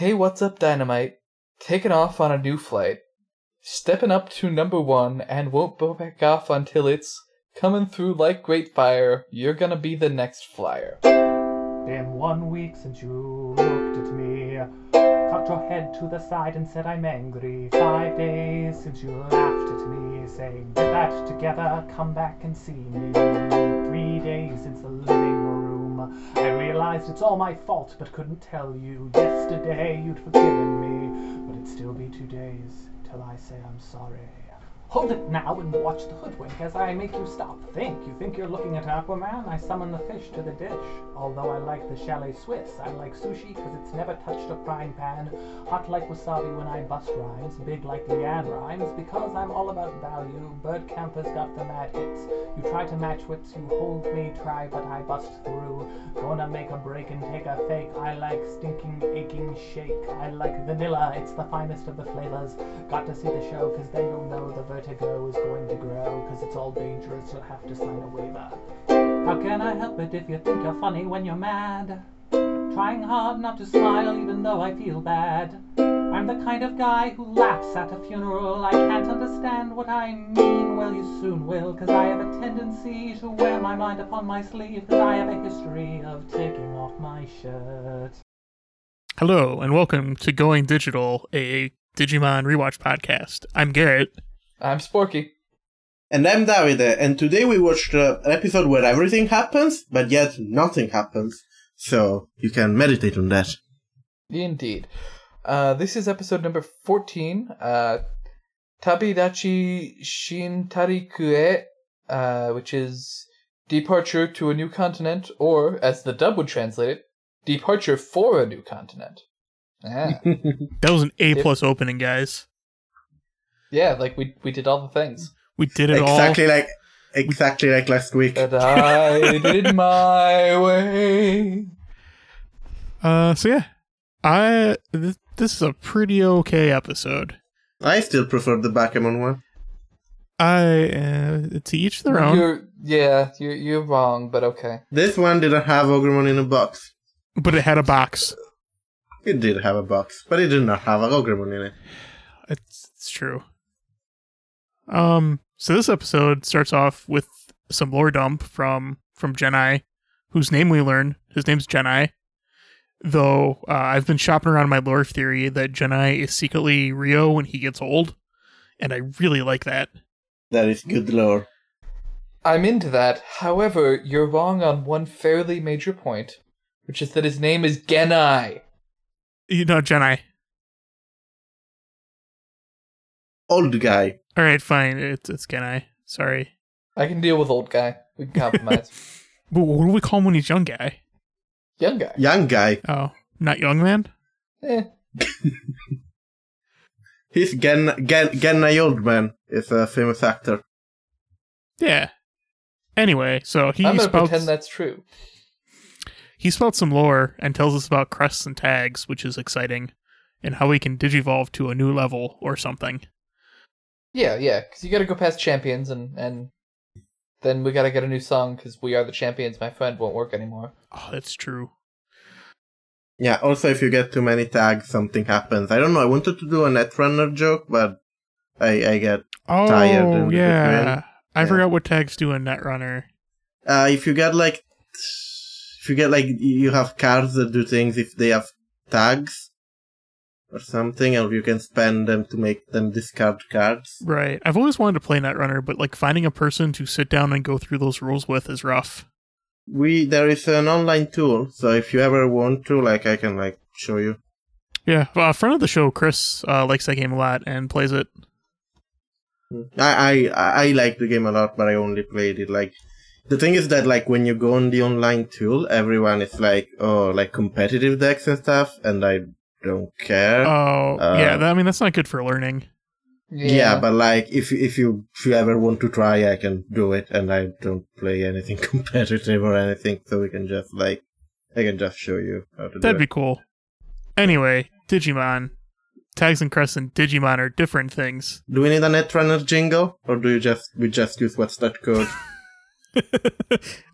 Hey, what's up, Dynamite? Taking off on a new flight. Stepping up to number one and won't go back off until it's coming through like great fire. You're gonna be the next flyer. Been one week since you looked at me, cocked your head to the side and said I'm angry. Five days since you laughed at me, saying get that together, come back and see me. Three days since the living I realized it's all my fault, but couldn't tell you. Yesterday you'd forgiven me, but it'd still be two days till I say I'm sorry. Hold it now and watch the hoodwink as I make you stop. Think, you think you're looking at Aquaman? I summon the fish to the dish. Although I like the chalet Swiss, I like sushi because it's never touched a frying pan. Hot like wasabi when I bust rhymes, big like LeAnn Rimes because I'm all about value. Bird has got the mad hits. You try to match wits, you hold me, try, but I bust through. Gonna make a break and take a fake. I like stinking, aching shake. I like vanilla, it's the finest of the flavors. Got to see the show because then you'll know the vertigo is going to grow because it's all dangerous. You'll have to sign a waiver. How can I help it if you think you're funny when you're mad? Trying hard not to smile even though I feel bad. I'm the kind of guy who laughs at a funeral. I can't understand what I mean. Well, you soon will, cause I have a tendency to wear my mind upon my sleeve, cause I have a history of taking off my shirt. Hello, and welcome to Going Digital, a Digimon rewatch podcast. I'm Garrett. I'm Sporky. And I'm Davide, and today we watched uh, an episode where everything happens, but yet nothing happens. So you can meditate on that. Indeed. Uh, this is episode number 14. Uh, Tabidachi Shintarikue, uh, which is departure to a new continent, or as the dub would translate it, departure for a new continent. Ah. That was an A plus opening, guys. Yeah, like we we did all the things. We did it exactly all. like exactly like last week. But I did my way. Uh, so yeah, I th- this is a pretty okay episode. I still prefer the Backgammon one. I uh, to each their own, You're yeah, you're you're wrong, but okay. This one didn't have Ogremon in a box. but it had a box. It did have a box, but it did not have an Ogremon in it. It's, it's true. Um, so this episode starts off with some lore dump from from Genai, whose name we learn. His name's Genai. Though uh, I've been shopping around my lore theory that Genai is secretly Rio when he gets old, and I really like that. That is good lore. I'm into that. However, you're wrong on one fairly major point, which is that his name is Genai. You know, Genai. Old guy. All right, fine. It's it's Genai. Sorry. I can deal with old guy. We can compromise. But what do we call him when he's young guy? Young guy. Young guy. Oh, not young man. Eh. He's Gen Gen Genai Old Man is a famous actor. Yeah. Anyway, so he I'm gonna spouts pretend that's true. he spouts some lore and tells us about crests and tags, which is exciting, and how we can digivolve to a new level or something. Yeah, yeah, because you got to go past champions, and and then we got to get a new song because we are the champions. My friend won't work anymore. Oh, that's true. Yeah, also if you get too many tags, something happens. I don't know, I wanted to do a Netrunner joke, but I, I get Oh, Tired in yeah. between. I Yeah. forgot what tags do in Netrunner. Uh, if you get like, if you get like, you have cards that do things if they have tags or something, or you can spend them to make them discard cards. Right. I've always wanted to play Netrunner, but like finding a person to sit down and go through those rules with is rough. We there is an online tool, so if you ever want to, like, I can like show you. Yeah. Uh, friend of the show, Chris, uh, likes that game a lot and plays it. I, I I like the game a lot, but I only played it like. The thing is that like when you go on the online tool, everyone is like, oh, like competitive decks and stuff, and I don't care. Oh, Uh, yeah. That, I mean, that's not good for learning. Yeah. but like if if you if you ever want to try, I can do it, and I don't play anything competitive or anything, so we can just like I can just show you how to do That'd do be cool. Anyway, Digimon. Tags and crescent Digimon are different things. Do we need a Netrunner jingle, or do you just we just use what's that code?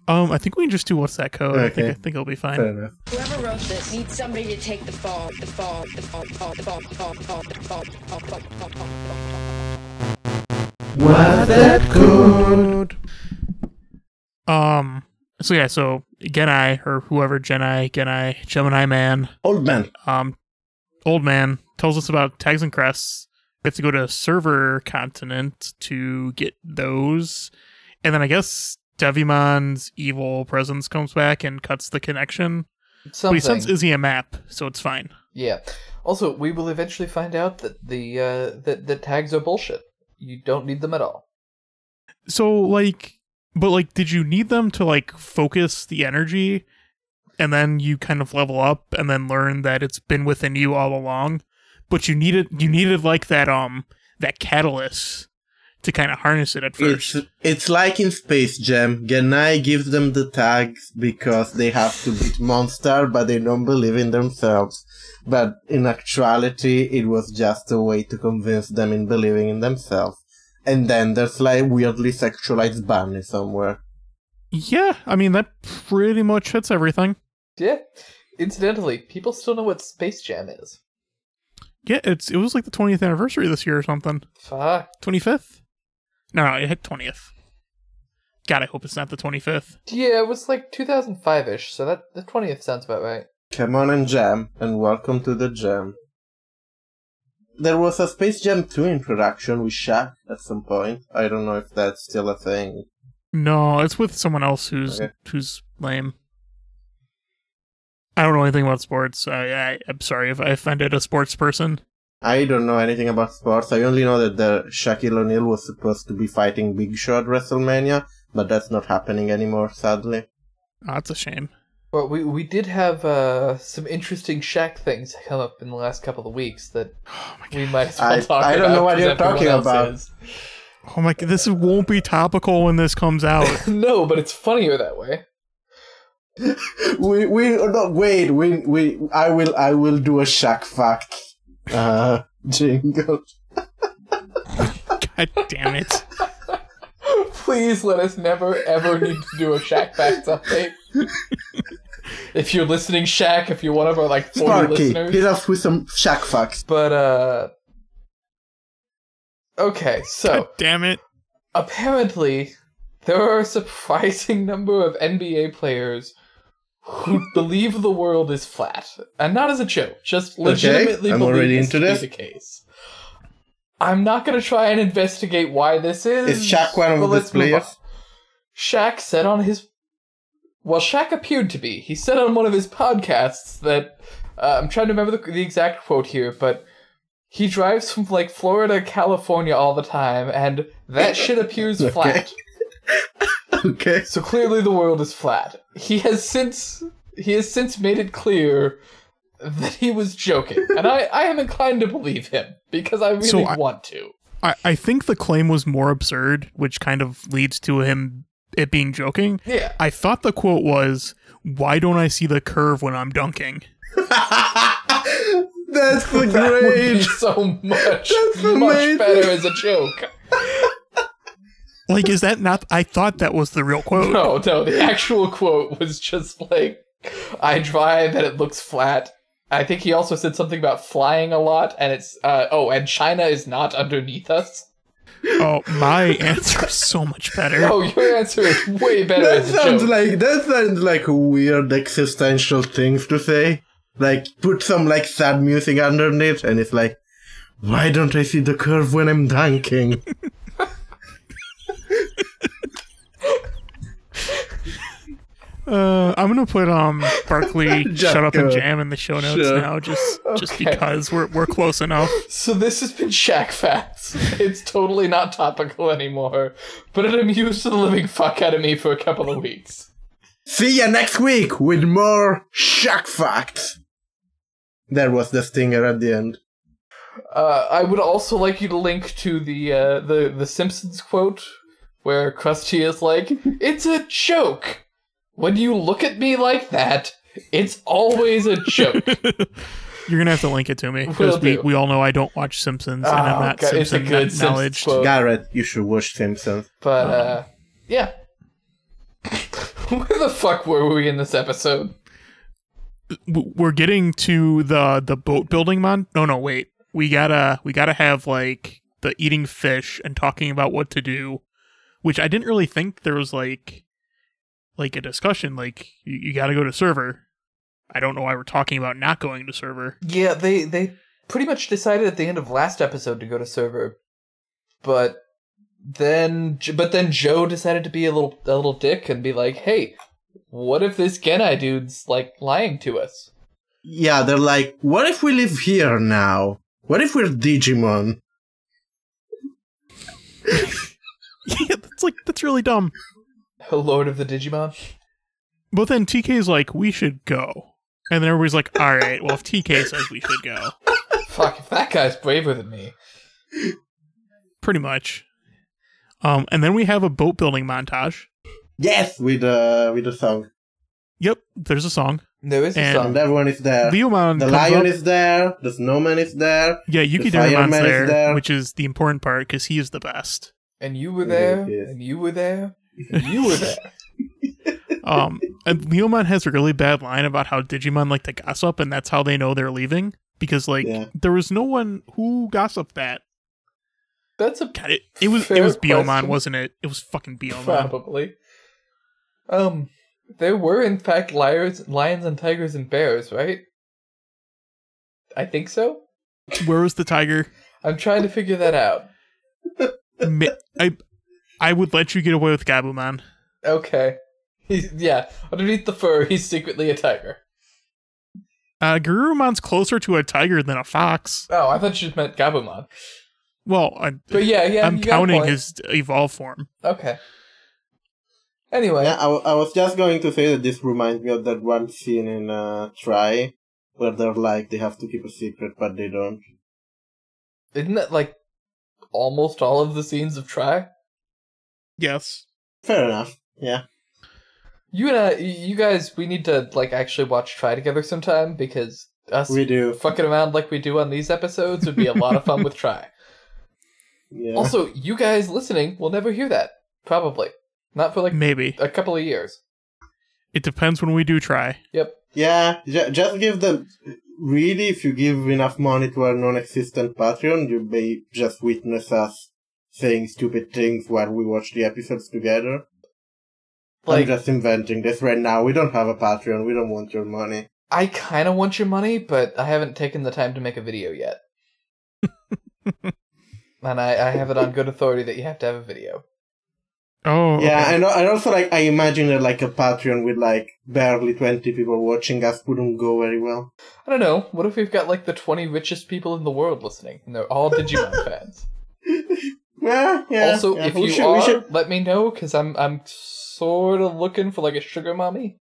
Um, I think we can just do what's that code. I think I think it'll be fine. Fair enough. Whoever wrote this needs somebody to take the phone, the phone, the phone, the phone, the phone, the phone, the phone, the phone, the phone, the phone, the phone, the phone. What's that code? Um. So yeah. So Genai or whoever Genai Genai Gemini man. Old man. Um, old man tells us about tags and crests. We have to go to server continent to get those, and then I guess Devimon's evil presence comes back and cuts the connection. But he Something. sends Izzy a map, so it's fine. Yeah. Also, we will eventually find out that the uh, that that tags are bullshit. You don't need them at all. So like, but like, did you need them to like focus the energy, and then you kind of level up, and then learn that it's been within you all along? But you needed you needed like that um that catalyst to kind of harness it at first. It's it's like in Space Jam. Genai gives them the tags because they have to beat monster, but they don't believe in themselves. But in actuality, it was just a way to convince them in believing in themselves. And then there's like weirdly sexualized Bunny somewhere. Yeah, I mean that pretty much hits everything. Yeah. Incidentally, people still know what Space Jam is. Yeah, it's it was like the 20th anniversary this year or something. Fuck. 25th? No, no, it hit 20th. God, I hope it's not the 25th. Yeah, it was like 2005 ish, so that the 20th sounds about right. Come on and jam, and welcome to the jam. There was a Space Jam 2 introduction with Shaq at some point. I don't know if that's still a thing. No, it's with someone else who's Okay. who's lame. I don't know anything about sports. I, I I'm sorry if I offended a sports person. I don't know anything about sports. I only know that the Shaquille O'Neal was supposed to be fighting Big Show at WrestleMania, but that's not happening anymore, sadly. Oh, that's a shame. Well, we we did have uh, some interesting Shaq things come up in the last couple of weeks that Oh we might as well I- talk I about. don't know what you're talking about. is. Oh my god. This won't be topical when this comes out. no, but it's funnier that way. we we no, wait we we I will I will do a Shaq fact uh jingle. god damn it. Please let us never ever need to do a Shaq Facts update. if you're listening, Shaq, if you're one of our like 40 Sparky, listeners. hit us with some Shaq facts. But uh Okay, so God damn it. apparently there are a surprising number of NBA players who believe the world is flat. And not as a joke, just legitimately I'm believe already this into to be the case. I'm not gonna try and investigate why this is. Is Shaq one of these players? Shaq said on his well, Shaq appeared to be. He said on one of his podcasts that uh, I'm trying to remember the, the exact quote here, but he drives from like Florida, California all the time, and that shit appears Okay. flat. Okay. So clearly, the world is flat. He has since he has since made it clear that he was joking, and I I am inclined to believe him because I really So I- want to. I, I think the claim was more absurd, which kind of leads to him it being joking. Yeah, I thought the quote was, Why don't I see the curve when I'm dunking? That's the that great. so much That's much amazing. better as a joke. Like, is that not? I thought that was the real quote. No, no, the actual quote was just like, I drive and it looks flat. I think he also said something about flying a lot, and it's, uh, oh, and China is not underneath us. Oh, my answer is so much better. Oh, your answer is way better That sounds joke. like that sounds like weird existential things to say. Like put some like sad music underneath, and it's like, why don't I see the curve when I'm dunking? Uh, I'm gonna put um Barkley shut up and jam in the show notes Sure. now, just just Okay. because we're we're close enough. So this has been Shaq Facts. It's totally not topical anymore, but it amused the living fuck out of me for a couple of weeks. See ya next week with more shock facts. There was the stinger at the end. Uh, I would also like you to link to the uh, the the Simpsons quote where Krusty is like, "It's a joke. When you look at me like that, it's always a joke." You're gonna have to link it to me because we, we all know I don't watch Simpsons and I'm Oh, not God, it's a Simpson good kno- knowledge. quote. Garrett, you should watch Simpsons. But uh, yeah. Where the fuck were we in this episode? We're getting to the the boat building mon. No, no, wait. We gotta we gotta have like the eating fish and talking about what to do, which I didn't really think there was like like a discussion. Like you, you gotta go to server. I don't know why we're talking about not going to server. Yeah, they they pretty much decided at the end of last episode to go to server, but then but then Joe decided to be a little a little dick and be like, "Hey, what if this Genai dude's like lying to us?" Yeah, they're like, what if we live here now? What if we're Digimon? yeah, that's like that's really dumb. Lord of the Digimon. But then TK's like, we should go. And then everybody's like, all right, well, if TK says we should go, Fuck, if that guy's braver than me. pretty much. Um, and then we have a boat building montage. Yes, with uh, with the song, Yep, there's a song. There is a song. and everyone is there. Leomon The lion up. is there. The snowman is there. yeah, Yukidarumon's fireman there, there. which is the important part because he is the best. And you were there, yes. and you were there, and you were there. Um, and Leomon has a really bad line about how Digimon like to gossip, and that's how they know they're leaving. Because like Yeah. there was no one who gossiped that. That's a God, it, it was Fair it was Biyomon, question. wasn't it? It was fucking Biyomon. probably. Um, there were in fact liars, lions and tigers and bears, right? I think so. Where was the tiger? I'm trying to figure that out. I I would let you get away with Gabumon. Okay. He's yeah. Underneath the fur, he's secretly a tiger. Uh, Garurumon's closer to a tiger than a fox. Oh, I thought you just meant Gabumon. Well, I, But yeah, yeah. I'm you got a counting his evolved form. Okay. Anyway, Yeah, I, w- I was just going to say that this reminds me of that one scene in uh, Tri, where they're like they have to keep a secret, but they don't. isn't that like almost all of the scenes of Tri? Yes. Fair enough. Yeah. You uh, and I, you guys, we need to like actually watch Tri together sometime because us We do. fucking around like we do on these episodes would be a lot of fun with Tri. Yeah. Also, you guys listening will never hear that. Probably. Not for like Maybe. a couple of years. It depends when we do try. Yep. Yeah, ju- just give them. Really, if you give enough money to our non-existent Patreon, you may just witness us saying stupid things while we watch the episodes together. I'm just inventing this right now. We don't have a Patreon. We don't want your money. I kind of want your money, but I haven't taken the time to make a video yet. and I, I have it on good authority that you have to have a video. Oh, Yeah, okay. and, and also like I imagine that like a Patreon with like barely twenty people watching us wouldn't go very well. I don't know. What if we've got like the 20 richest people in the world listening? And they're all Digimon fans. Yeah, yeah. also, yeah. if We you should- are, should- let me know because I'm I'm sort of looking for like a sugar mommy.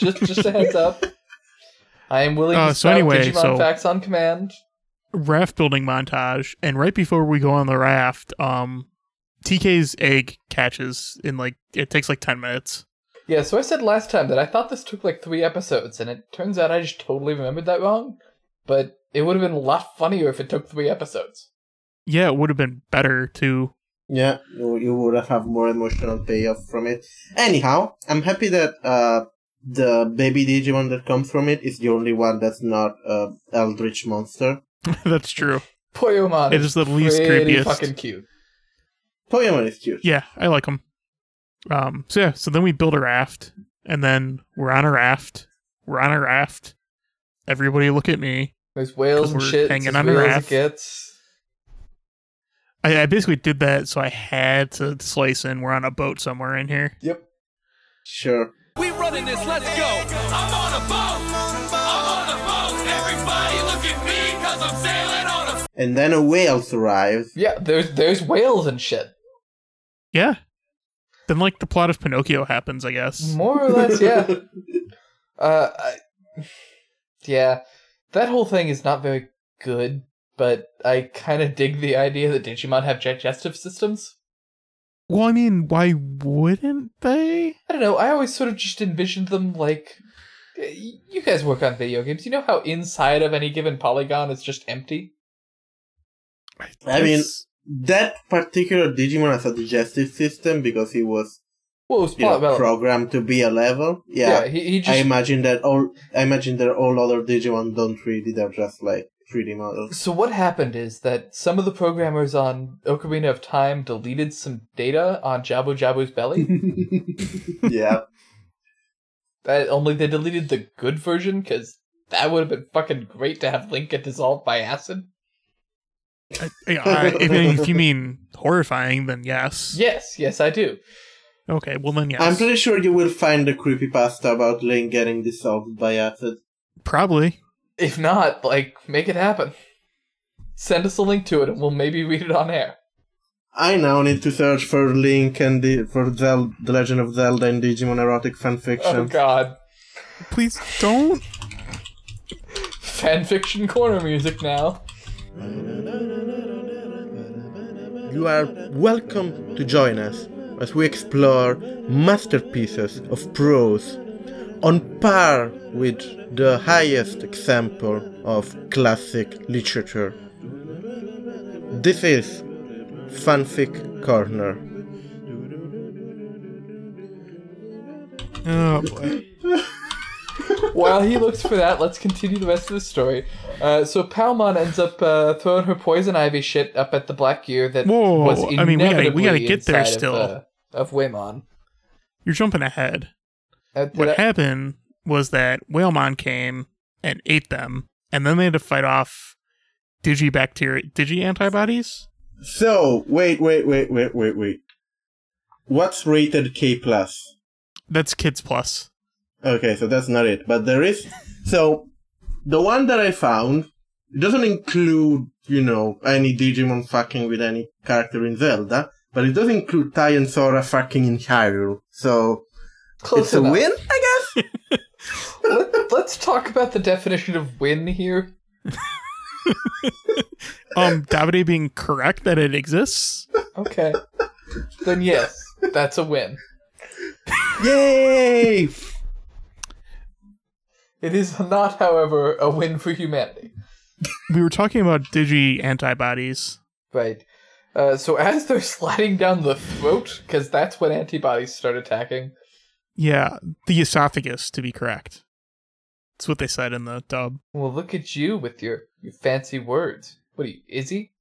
Just just a heads up. I am willing Uh, to so spout anyway, Digimon so- facts on command. raft building montage, and right before we go on the raft, um, TK's egg catches in like it takes like ten minutes. Yeah, so I said last time that I thought this took like three episodes, and it turns out I just totally remembered that wrong. But it would have been a lot funnier if it took three episodes. Yeah, it would have been better to. Yeah, you, you would have had more emotional payoff from it. Anyhow, I'm happy that uh the baby Digimon that comes from it is the only one that's not a eldritch monster. That's true. Poyomon It is the least pretty creepiest. fucking cute. Poyomon is cute. Yeah, I like him. Um, so yeah, so then we build a raft, and then we're on a raft. We're on a raft. Everybody look at me. There's whales and we're shit. Hanging as on a real as it raft. gets. I, I basically did that, so I had to slice in. We're on a boat somewhere in here. Yep. Sure. We running this, let's go. I'm on a boat. I'm on a boat. Everybody look at me, cause I'm sailing on a And then a whale arrives. Yeah, there's there's whales and shit. Yeah. Then like the plot of Pinocchio happens, I guess. More or less, yeah. Uh, I, yeah, that whole thing is not very good, but I kind of dig the idea that Digimon have digestive systems. Well, I mean, why wouldn't they? I don't know. I always sort of just envisioned them like. You guys work on video games. You know how inside of any given polygon is just empty? I mean- That particular Digimon has a digestive system because he was Well, it was you know, plot programmed to be a level. Yeah, Yeah, he, he I imagine that all. I imagine that all other Digimon don't 3D. They're just like 3D models. so what happened is that some of the programmers on Ocarina of Time deleted some data on Jabu Jabu's belly. yeah. that only they deleted the good version because that would have been fucking great to have Link get dissolved by acid. Uh, I, I, if, if you mean horrifying, then yes. Yes, yes, I do. Okay, well then yes. I'm pretty sure you will find a creepypasta about Link getting dissolved by acid. Probably. If not, like, make it happen. Send us a link to it and we'll maybe read it on air. I now need to search for Link and the, for Zel- The Legend of Zelda and Digimon erotic Oh fanfiction. god. Please don't. Fanfiction corner music now. You are welcome to join us as we explore masterpieces of prose on par with the highest example of classic literature. This is Fanfic Corner. Oh boy. While he looks for that, let's continue the rest of the story. Uh, so Palmon ends up uh, throwing her poison ivy shit up at the black gear that Whoa, was I mean, we gotta- we gotta inevitably get there inside still. Of, uh, of Whamon. You're jumping ahead. Uh, What I- happened was that Whalemon came and ate them, and then they had to fight off digibacteria, digi antibodies. So, wait, wait, wait, wait, wait, wait. What's rated K plus? That's Kids Plus. Okay, so that's not it. But there is. So, the one that I found it doesn't include, you know, any Digimon fucking with any character in Zelda, but it does include Tai and Sora fucking in Hyrule. So, Close it's a win, I guess? Let, let's talk about the definition of win here. Um, Davide being correct that it exists. Okay. then yes, that's a win. Yay! It is not, however, a win for humanity. We were talking about digi antibodies. Right. Uh, so as they're sliding down the throat, because that's when antibodies start attacking. Yeah, the esophagus, to be correct. That's what they said in the dub. Well, look at you with your, your fancy words. What are you, Izzy?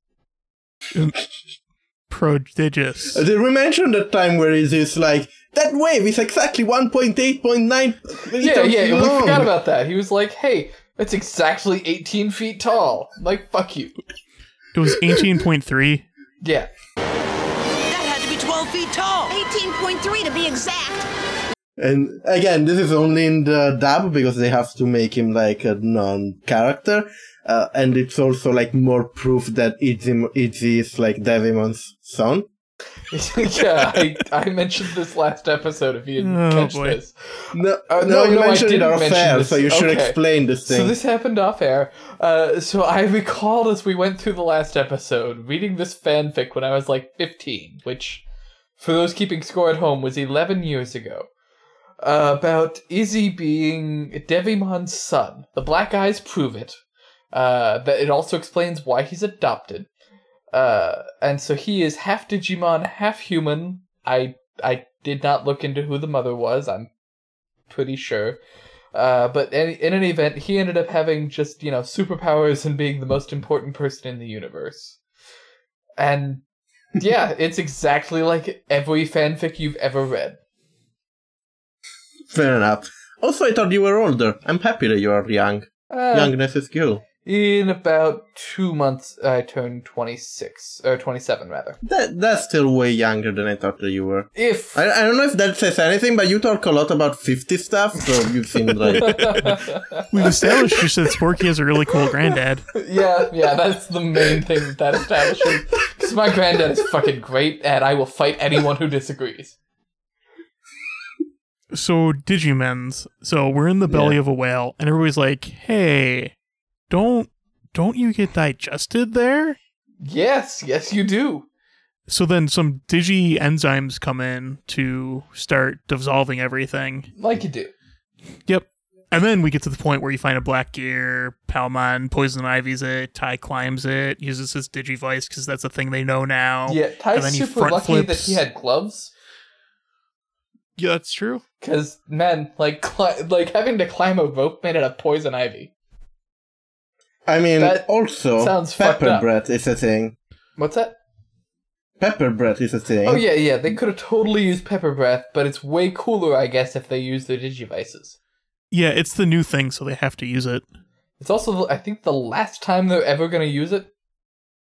Prodigious. Uh, Did we mention the time where it is like, that wave is exactly 1.8.9 meters Yeah, yeah, we forgot about that. He was like, hey, that's exactly 18 feet tall. I'm like, fuck you. It was 18.3. Yeah. That had to be 12 feet tall. 18.3 to be exact. And again, this is only in the dub because they have to make him like a non-character. Uh, and it's also like more proof that Izzy, Izzy is like Devimon's son. yeah, I, I mentioned this last episode if you didn't Oh, catch boy. this. No, Uh, no, no, you no, I mentioned it didn't off air, so you should Okay. explain this thing. So this happened off air. Uh, so I recalled as we went through the last episode reading this fanfic when I was like 15, which, for those keeping score at home, was 11 years ago. Uh, about Izzy being Devimon's son. The black eyes prove it. Uh, that it also explains why he's adopted. Uh, and so he is half Digimon, half human. I I did not look into who the mother was. I'm pretty sure. Uh, but in, in any event, he ended up having just you know superpowers and being the most important person in the universe. And yeah, it's exactly like every fanfic you've ever read. Fair enough. Also, I thought you were older. I'm happy that you are young. Uh, Youngness is cool. In about two months, I turned twenty six or twenty seven rather. That that's still way younger than I thought that you were. If I, I don't know if that says anything, but you talk a lot about 50 stuff, so you seem like. We've established just that Sporky has a really cool granddad. yeah, yeah, that's the main thing that, that establishes. Because my granddad is fucking great, and I will fight anyone who disagrees. So Digimens. So we're in the belly Yeah. of a whale, and everybody's like, "Hey, don't don't you get digested there?" Yes, yes, you do. So then some digi enzymes come in to start dissolving everything. Like you do. Yep. And then we get to the point where you find a black gear, Palmon poison ivies it, Tai climbs it, uses his digivice because that's a thing they know now. Yeah, And Tai's super lucky that he had gloves. Yeah, that's true. Because man, like cli- like having to climb a rope made out of poison ivy. I mean, That also, sounds fucked pepper up. bread is a thing. What's that? Pepper breath is a thing. Oh yeah, yeah. They could have totally used pepper breath, but it's way cooler, I guess, if they use their digivices. Yeah, it's the new thing, so they have to use it. It's also, I think, the last time they're ever gonna use it.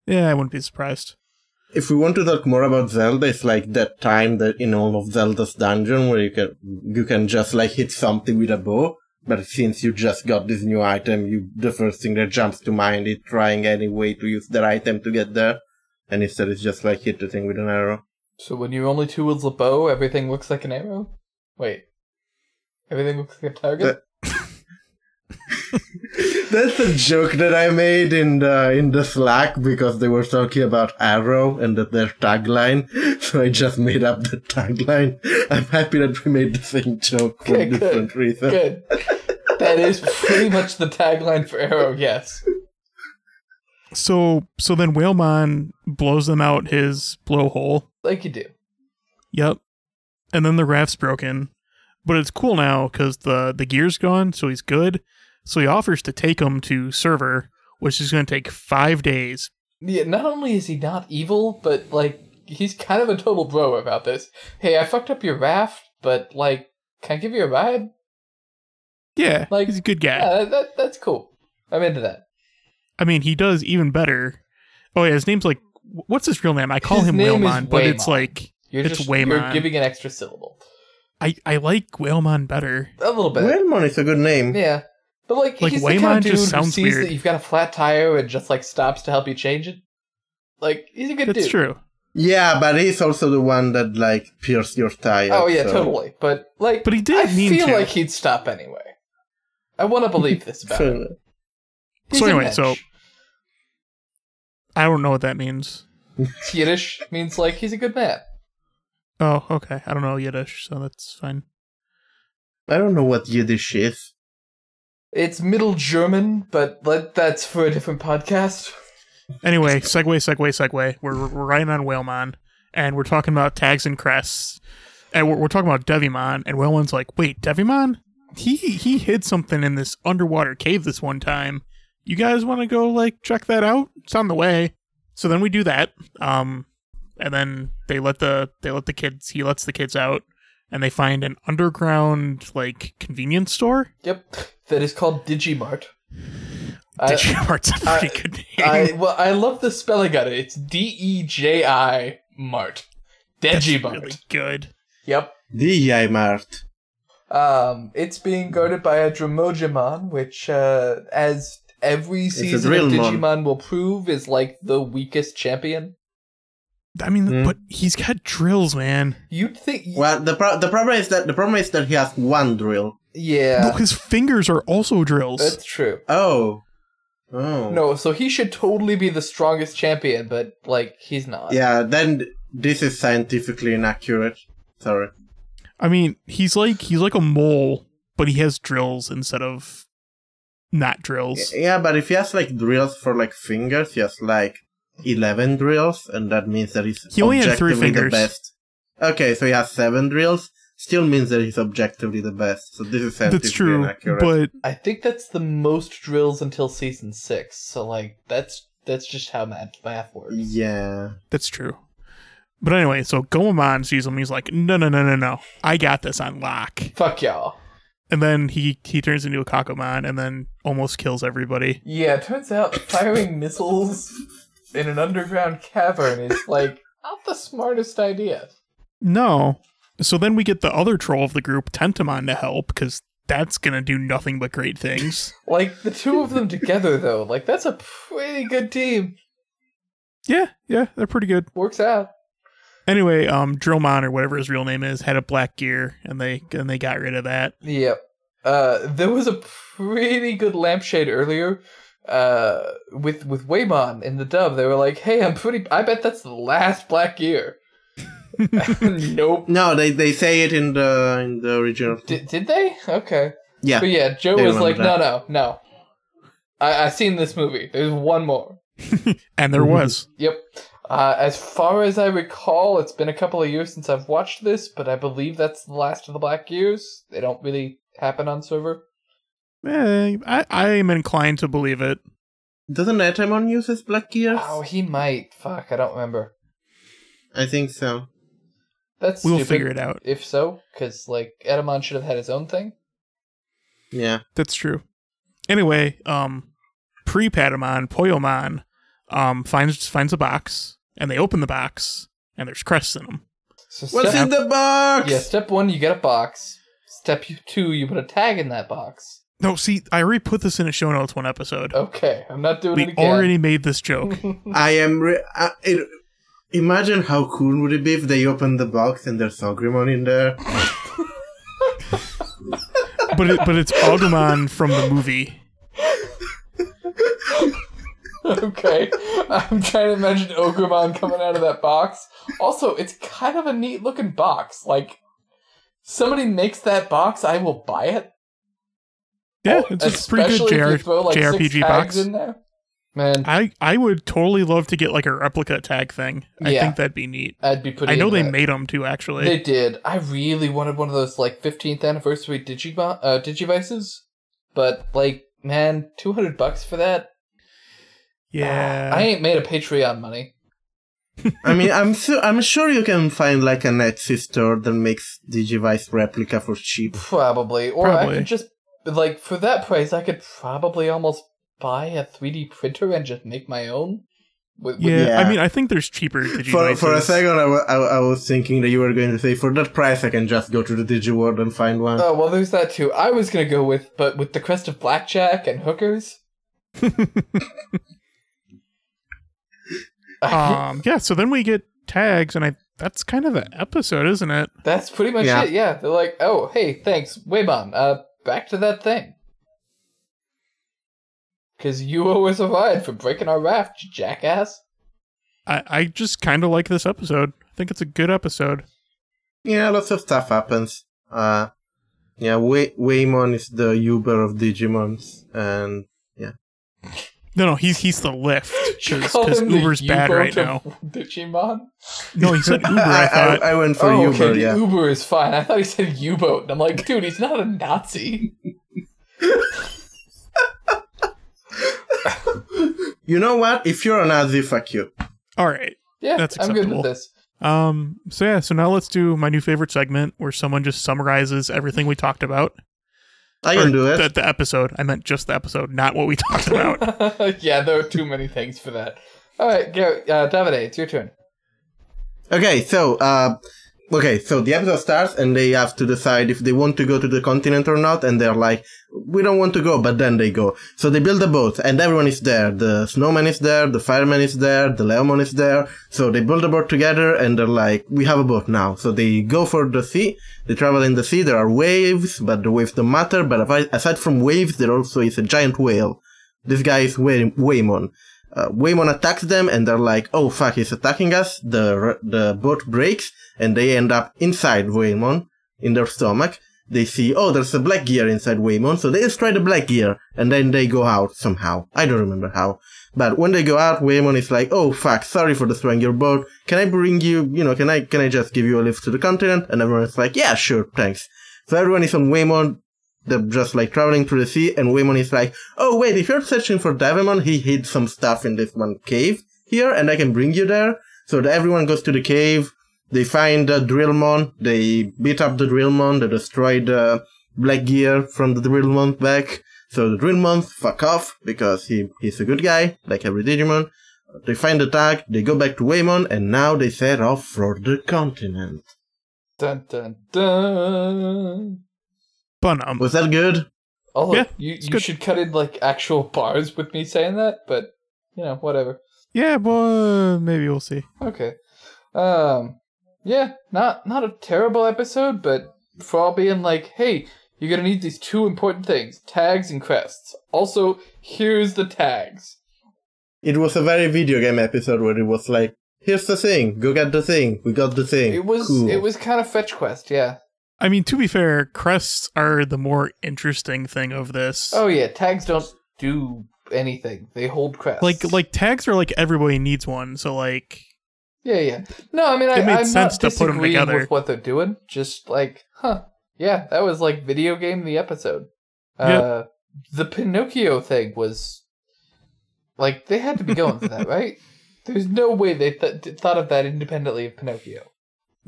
Yeah, I wouldn't be surprised. If we want to talk more about Zelda, it's like that time that in all of Zelda's dungeon where you can you can just like hit something with a bow. But since you just got this new item, you the first thing that jumps to mind is trying any way to use that item to get there. And instead it's just like hit the thing with an arrow. So when you only two wields a bow, everything looks like an arrow. Wait, everything looks like a target. That's a joke that I made in the in the Slack because they were talking about Arrow and that their tagline. So I just made up the tagline. I'm happy that we made the same joke for Okay, good. different reasons. Good. that is pretty much the tagline for Arrow. Yes. So so then Whalemon blows them out his blowhole. Like you do. Yep. And then the raft's broken. But it's cool now because the, the gear's gone, so he's good. So he offers to take him to server, which is going to take five days. Yeah, not only is he not evil, but like he's kind of a total bro about this. Hey, I fucked up your raft, but like, can I give you a ride? Yeah, Like, he's a good guy. Yeah, that, that that's cool. I'm into that. I mean, he does even better. Oh yeah, his name's like what's his real name? I call His him name is Whalemon, but it's like You're It's just Whamon. you're giving an extra syllable. I I like Whalemon better. A little bit. Wellmon is a good name. Yeah. But like, Like, he's the kind Whamon of dude just who sees weird. that you've got a flat tire and just like stops to help you change it. Like, he's a good That's dude. true. Yeah, but he's also the one that like pierced your tire. Oh yeah, so- totally. But like, But he did I mean feel to. like he'd stop anyway. I want to believe this about him. So, He's So anyway, so- I don't know what that means. Yiddish means like he's a good man. Oh, okay. I don't know Yiddish, so that's fine. I don't know what Yiddish is. It's Middle German, but let, that's for a different podcast. Anyway, segue, segue, segue. We're we're riding on Whalemon, and we're talking about tags and crests, and we're, we're talking about Devimon, and Whalemon's like, "Wait, Devimon? He he hid something in this underwater cave this one time. You guys want to go like check that out? It's on the way." So then we do that, um, and then they let the they let the kids he lets the kids out, and they find an underground like convenience store. Yep, that is called Digimart. Digimart's a I- pretty good name. I well, I love the spelling of it. It's D E J I Mart. That's Digimart. really good. Yep. DJ Mart. Um, it's being guarded by a Drimogemon, which, uh, as every season of Drillmon. Digimon will prove, is like the weakest champion. I mean, Hmm. but he's got drills, man. You'd think, Well, the pro- the problem is that the problem is that he has one drill. yeah, No, his fingers are also drills. that's true. Oh. Oh. No, so he should totally be the strongest champion, but like he's not. Yeah, then this is scientifically inaccurate. Sorry. I mean, he's like he's like a mole, but he has drills instead of not drills. Yeah, but if he has like drills for like fingers, he has like eleven drills, and that means that he's He only had three objectively the best. Okay, so he has seven drills. Still means that he's objectively the best. So this is That's true, inaccurate. but I think that's the most drills until season six. So like that's that's just how math math works. yeah, that's true. But anyway, so Gomamon sees him. He's like, "No, no, no, no, no! I got this on lock." Fuck y'all. And then he he turns into Ikkakumon and then almost kills everybody. Yeah, it turns out firing missiles in an underground cavern is like not the smartest idea. No. So then we get the other troll of the group, Tentomon, to help because that's gonna do nothing but great things. Like the two of them together though, like that's a pretty good team. yeah, yeah, they're pretty good. Works out. Anyway, um, Drillmon or whatever his real name is had a black gear, and they and they got rid of that. Yep. Uh, there was a pretty good lampshade earlier. Uh, with with Whamon in the dub, they were like, "Hey, I'm pretty. I bet that's the last Black Gear." nope. no, they they say it in the in the original. Did did they? Okay. yeah, But yeah, Joe was remember like, "No, no, no. I I seen this movie. There's one more." And there Mhm. was Yep. Uh, as far as I recall, it's been a couple of years since I've watched this, but I believe that's the last of the Black Gears. They don't really happen on server. Eh, I, I am inclined to believe it. Doesn't Etamon use his black gears? Oh, he might. Fuck, I don't remember. I think so. That's We'll stupid, figure it out. If so, because like Etamon should have had his own thing. Yeah. That's true. Anyway, um, pre Patamon, Poyomon, um, finds finds a box, and they open the box, and there's crests in them. So What's step, in the box? yeah, step one, you get a box. Step two, you put a tag in that box. No, see, I already put this in a show notes one episode. Okay, I'm not doing it we again. already made this joke. I am. Re- uh, it, imagine how cool would it be if they opened the box and there's Sogrimon in there. but it, but it's Agumon from the movie. okay, I'm trying to imagine Ogremon coming out of that box. Also, it's kind of a neat looking box. Like, somebody makes that box, I will buy it. Yeah, it's a pretty good Especially JR- throw, like, JRPG box. in there. Man, I I would totally love to get like a replica tag thing. I Yeah. think that'd be neat. I'd be pretty. I know they that. made them too, actually. They did. I really wanted one of those like 15th anniversary Digimon uh, Digivices, but like, man, 200 bucks for that. yeah, I ain't made a Patreon money. I mean, I'm su- I'm sure you can find like an Etsy store that makes Digivice replica for cheap. Probably, or I could just like for that price, I could probably almost buy a 3D printer and just make my own. With, with- yeah, Yeah. I mean, I think there's cheaper For, for a second, I wa- I wa- I was thinking that you were going to say, for that price, I can just go to the DigiWorld and find one. Oh well, there's that too. I was gonna go with, but with the crest of blackjack and hookers. um, yeah. So then we get tags, and I that's kind of the episode, isn't it? That's pretty much Yeah. it. Yeah, they're like, oh, hey, thanks, Whamon. Uh, back to that thing. Because you owe us a ride for breaking our raft, you jackass. I I just kind of like this episode. I think it's a good episode. Yeah, lots of stuff happens. Uh, yeah, Way- Whamon is the Uber of Digimons, and No, no, he's he's the lift You because him Uber's bad right U-boat now. of Digimon? No, he said Uber. I, I thought. I, I went for oh, Uber, okay, yeah. Uber is fine. I thought he said U-boat, and I'm like, dude, he's not a Nazi. You know what? If you're a Nazi, fuck you. All right. Yeah, That's I'm good acceptable. with this. Um. So yeah. So now let's do my new favorite segment where someone just summarizes everything we talked about. I Or can do it. The, the episode. I meant just the episode, not what we talked about. yeah, there are too many things for that. All right, go, uh, Davide, it's your turn. Okay, so uh okay, so the episode starts and they have to decide if they want to go to the continent or not, and they're like, We don't want to go, but then they go. So they build a boat and everyone is there. The snowman is there, the fireman is there, the leomon is there. So they build a boat together and they're like, We have a boat now. So they go for the sea, they travel in the sea, there are waves, but the waves don't matter, but aside from waves, there also is a giant whale. This guy is Way- Whamon. Uh, Whamon attacks them and they're like, oh fuck, he's attacking us. The, the boat breaks and they end up inside Whamon, in their stomach. They see, oh, there's a black gear inside Whamon, so they destroy the black gear and then they go out somehow. I don't remember how. But when they go out, Whamon is like, oh fuck, sorry for destroying your boat. Can I bring you, you know, can I, can I just give you a lift to the continent? And everyone's like, yeah, sure, thanks. So everyone is on Whamon, they're just like traveling through the sea, and Whamon is like, oh wait, if you're searching for Devimon, he hid some stuff in this one cave here, and I can bring you there. So everyone goes to the cave, they find the Drillmon, they beat up the Drillmon, they destroy the Black Gear from the Drillmon back. So the Drillmon fuck off, because he, he's a good guy, like every Digimon. They find the tag, they go back to Whamon, and now they set off for the continent. Dun dun dun. But um, Was that good? Oh, Yeah, you, you good. should cut in like actual bars with me saying that, but you know, whatever. yeah, well, maybe we'll see. Okay. Um, yeah, not not a terrible episode, but for all being like, hey, you're gonna need these two important things: tags and crests. Also, here's the tags. It was a very video game episode where it was like, here's the thing, go get the thing, we got the thing. It was Cool. it was kind of fetch quest, yeah. I mean, to be fair, crests are the more interesting thing of this. Oh yeah, tags don't do anything. They hold crests. like like tags are like everybody needs one. So like Yeah, yeah. No, I mean, I, made I'm sense not to put 'em disagreeing together. with what they're doing. Just like, huh? Yeah, that was like video game the episode. Yep. Uh, the Pinocchio thing was like they had to be going for that, right? There's no way they th- thought of that independently of Pinocchio.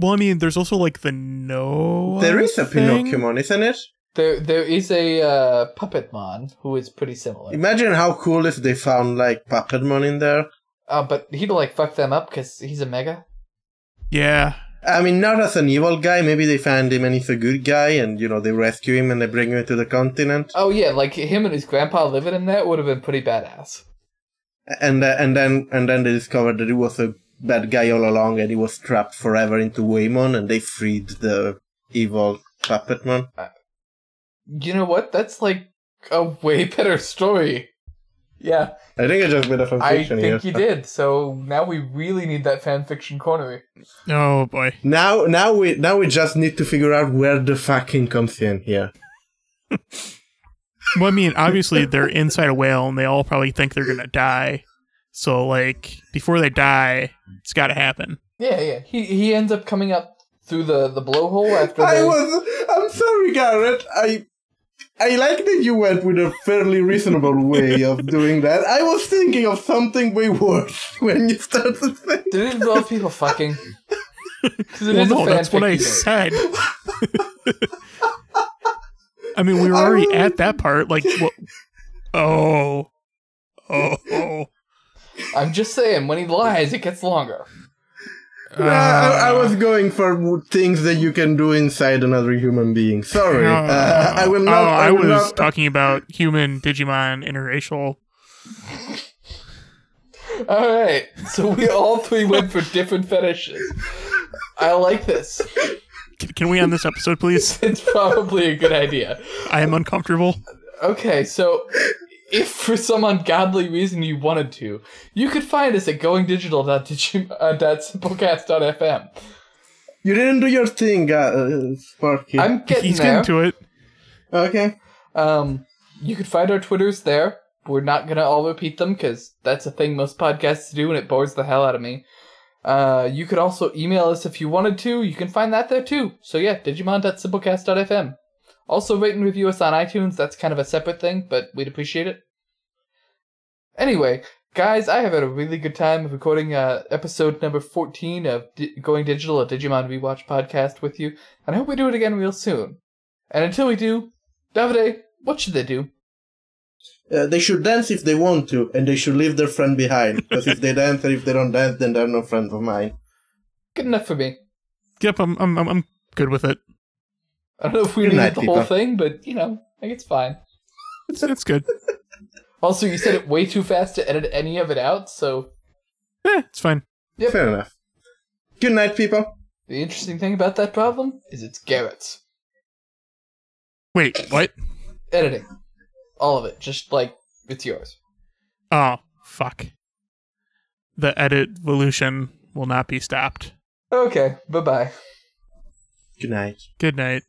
Well, I mean, there's also like the no. There is a thing. Pinocchio mon, isn't it? There, there is a uh, Puppetmon who is pretty similar. Imagine how cool if they found like Puppetmon in there. Uh, but he'd like fuck them up because he's a mega. Yeah. I mean, not as an evil guy. Maybe they find him and he's a good guy, and you know they rescue him and they bring him to the continent. Oh yeah, like him and his grandpa living in there would have been pretty badass. And uh, and then and then they discovered that he was a bad guy all along, and he was trapped forever into Whamon, and they freed the evil Puppetmon. Uh, you know what? That's like a way better story. Yeah, I think I just made a fan I think here. you did. So now we really need that fan fiction corner. Oh boy. Now, now we now we just need to figure out where the fucking comes in here. Well, I mean, obviously they're inside a whale, and they all probably think they're gonna die. So, like, before they die, it's got to happen. Yeah, yeah. He he ends up coming up through the the blowhole after I they. was. I'm sorry, Garrett. I. I like that you went with a fairly reasonable way of doing that. I was thinking of something way worse when you started saying. Did it involve people fucking? Because it Well, is no, a that's what I fanfic. said. I mean, we were already at that part. Like, what? Oh, oh, oh. I'm just saying, when he lies, it gets longer. Nah, I, I was going for things that you can do inside another human being. Sorry, uh, I will not. Oh, I, I, was not. talking about human Digimon interracial. All right, so we all three went for different fetishes. I like this. Can, can we end this episode, please? It's probably a good idea. I am uncomfortable. Okay, so if for some ungodly reason you wanted to, you could find us at goingdigital.simplecast.fm. You didn't do your thing, uh, Sparky. I'm getting He's there. getting to it. okay. Um, you can find our Twitters there. We're not gonna all repeat them because that's a thing most podcasts do, and it bores the hell out of me. Uh, you could also email us if you wanted to. You can find that there too. So yeah, Digimon.simplecast.fm. Also, rate and review us on iTunes. That's kind of a separate thing, but we'd appreciate it. Anyway, guys, I have had a really good time recording uh, episode number 14 of Di- Going Digital, a Digimon Rewatch podcast with you, and I hope we do it again real soon. And until we do, Davide, what should they do? Uh, they should dance if they want to, and they should leave their friend behind. Because if they dance and if they don't dance, then they're no friends of mine. Good enough for me. Yep, I'm, I'm, I'm- I'm good with it. I don't know if we Good needed night, the whole thing, but you know, I think it's fine. It's, it's good. Also, you said it way too fast to edit any of it out, so Eh, it's fine. Yep. Fair enough. Good night, people. the interesting thing about that problem is it's Garrett's. Wait, what? Editing. All of it. Just like it's yours. Oh, fuck. The edit evolution will not be stopped. Okay, bye bye. Good night. Good night.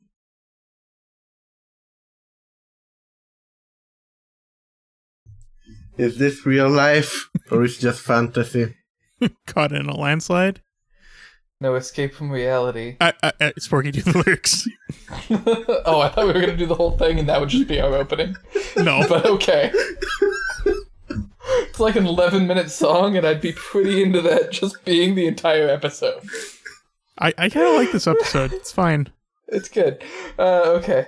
Is this real life or is it just fantasy? Caught in a landslide. No escape from reality. I, I, I, Sporky, do the lyrics. oh, I thought we were gonna do the whole thing and that would just be our opening. No, But okay. it's like an 11 minute song, and I'd be pretty into that just being the entire episode. I, I kind of like this episode. It's fine. It's good. Uh, okay.